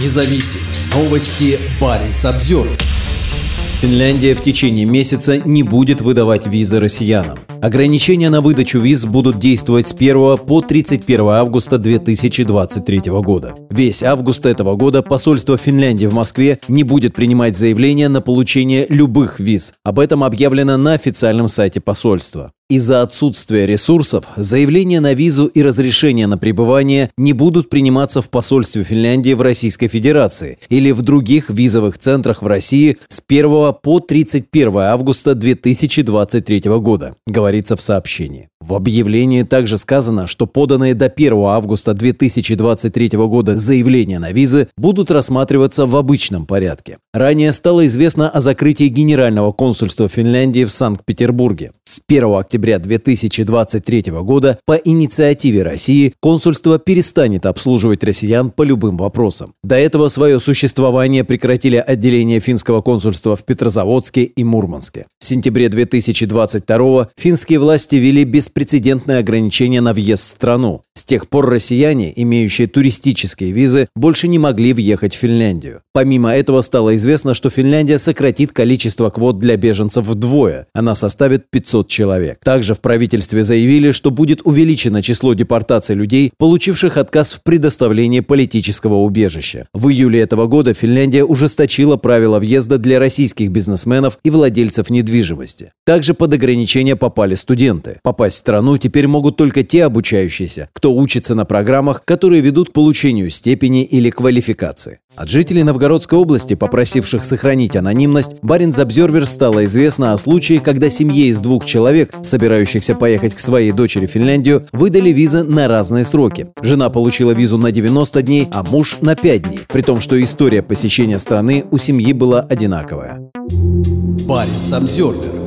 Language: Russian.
независим. Новости Баренц обзор. Финляндия в течение месяца не будет выдавать визы россиянам. Ограничения на выдачу виз будут действовать с 1 по 31 августа 2023 года. Весь август этого года посольство Финляндии в Москве не будет принимать заявления на получение любых виз. Об этом объявлено на официальном сайте посольства. Из-за отсутствия ресурсов заявления на визу и разрешение на пребывание не будут приниматься в посольстве Финляндии в Российской Федерации или в других визовых центрах в России с 1 по 31 августа 2023 года, говорится в сообщении. В объявлении также сказано, что поданные до 1 августа 2023 года заявления на визы будут рассматриваться в обычном порядке. Ранее стало известно о закрытии Генерального консульства Финляндии в Санкт-Петербурге. С 1 октября 2023 года по инициативе России консульство перестанет обслуживать россиян по любым вопросам. До этого свое существование прекратили отделения финского консульства в Петрозаводске и Мурманске. В сентябре 2022 финские власти ввели беспрецедентные ограничения на въезд в страну. С тех пор россияне, имеющие туристические визы, больше не могли въехать в Финляндию. Помимо этого стало известно, что Финляндия сократит количество квот для беженцев вдвое. Она составит 500 человек. Также в правительстве заявили, что будет увеличено число депортаций людей, получивших отказ в предоставлении политического убежища. В июле этого года Финляндия ужесточила правила въезда для российских бизнесменов и владельцев недвижимости. Также под ограничения попали студенты. Попасть в страну теперь могут только те обучающиеся, кто учится на программах, которые ведут к получению степени или квалификации. От жителей Новгородской области, попросивших сохранить анонимность, Баринс Обзервер стало известно о случае, когда семье из двух человек, собирающихся поехать к своей дочери в Финляндию, выдали визы на разные сроки. Жена получила визу на 90 дней, а муж на 5 дней, при том, что история посещения страны у семьи была одинаковая. Баринс Обзервер